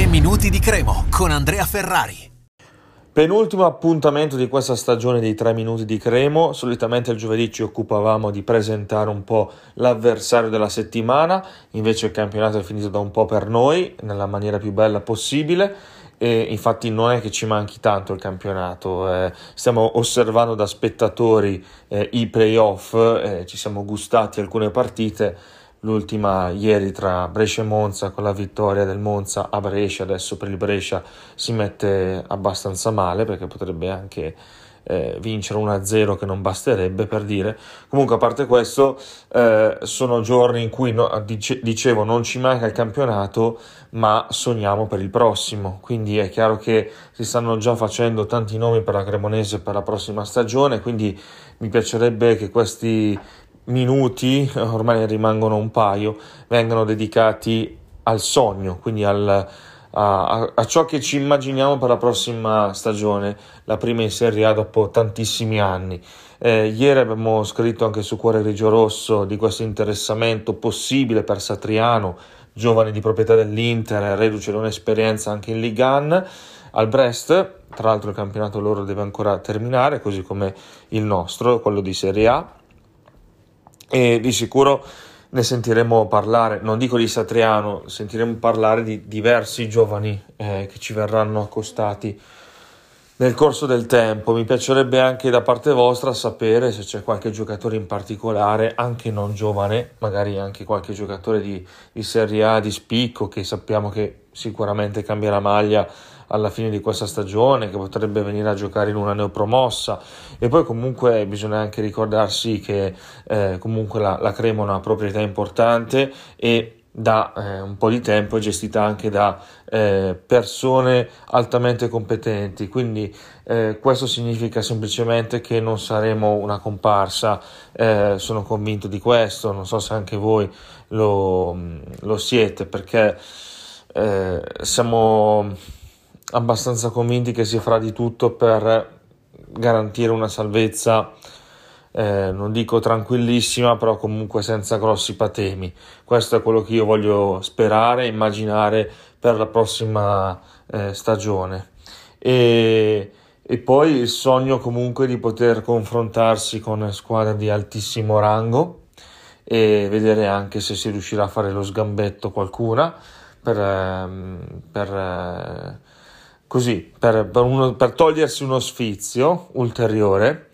3 minuti di Cremo con Andrea Ferrari. Penultimo appuntamento di questa stagione dei 3 minuti di Cremo. Solitamente il giovedì ci occupavamo di presentare un po' l'avversario della settimana, invece il campionato è finito da un po' per noi, nella maniera più bella possibile. E infatti non è che ci manchi tanto il campionato, eh, stiamo osservando da spettatori eh, i playoff, eh, ci siamo gustati alcune partite l'ultima ieri tra Brescia e Monza con la vittoria del Monza a Brescia, adesso per il Brescia si mette abbastanza male perché potrebbe anche eh, vincere 1-0 che non basterebbe per dire. Comunque a parte questo eh, sono giorni in cui no, dice, dicevo non ci manca il campionato ma sogniamo per il prossimo, quindi è chiaro che si stanno già facendo tanti nomi per la Cremonese per la prossima stagione, quindi mi piacerebbe che questi minuti, ormai rimangono un paio, vengono dedicati al sogno, quindi al, a, a, ciò che ci immaginiamo per la prossima stagione, la prima in Serie A dopo tantissimi anni. Eh, ieri abbiamo scritto anche su Cuore Grigio Rosso di questo interessamento possibile per Satriano, giovane di proprietà dell'Inter, reduce da un'esperienza anche in Ligan al Brest. Tra l'altro il campionato loro deve ancora terminare, così come il nostro, quello di Serie A e di sicuro ne sentiremo parlare, non dico di Satriano, sentiremo parlare di diversi giovani eh, che ci verranno accostati nel corso del tempo. Mi piacerebbe anche da parte vostra sapere se c'è qualche giocatore in particolare, anche non giovane, magari anche qualche giocatore di, di Serie A di spicco che sappiamo che sicuramente cambierà maglia alla fine di questa stagione, che potrebbe venire a giocare in una neopromossa e poi comunque bisogna anche ricordarsi che eh, comunque la, la Crema ha proprietà importante e da eh, un po' di tempo è gestita anche da eh, persone altamente competenti, quindi eh, questo significa semplicemente che non saremo una comparsa, eh, sono convinto di questo, non so se anche voi lo, lo siete perché eh, siamo abbastanza convinti che si farà di tutto per garantire una salvezza, eh, non dico tranquillissima, però comunque senza grossi patemi. Questo è quello che io voglio sperare, immaginare per la prossima eh, stagione. E, e poi il sogno comunque di poter confrontarsi con squadre di altissimo rango e vedere anche se si riuscirà a fare lo sgambetto qualcuna per, ehm, per eh, così per, per, uno, per togliersi uno sfizio ulteriore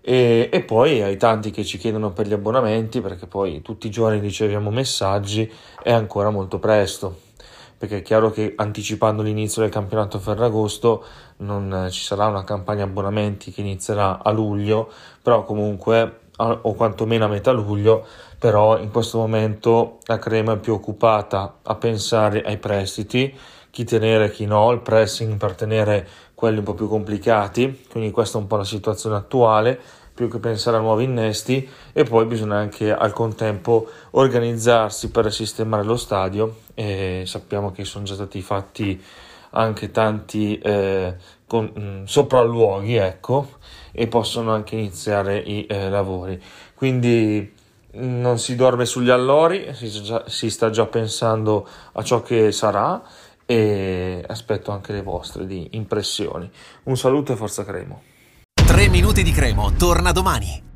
e, e, poi ai tanti che ci chiedono per gli abbonamenti perché poi tutti i giorni riceviamo messaggi è ancora molto presto. Perché è chiaro che anticipando l'inizio del campionato Ferragosto non ci sarà una campagna abbonamenti che inizierà a luglio però comunque o quantomeno a metà luglio però in questo momento la crema è più occupata a pensare ai prestiti chi tenere e chi no, il pressing per tenere quelli un po' più complicati, quindi questa è un po' la situazione attuale, più che pensare a nuovi innesti. E poi bisogna anche al contempo organizzarsi per sistemare lo stadio. E sappiamo che sono già stati fatti anche tanti eh, con, mh, mm, sopralluoghi ecco e possono anche iniziare i eh, lavori. Quindi mm, non si dorme sugli allori si, si sta già pensando a ciò che sarà e aspetto anche le vostre di impressioni. Un saluto e forza Cremo. 3 minuti di Cremo, torna domani.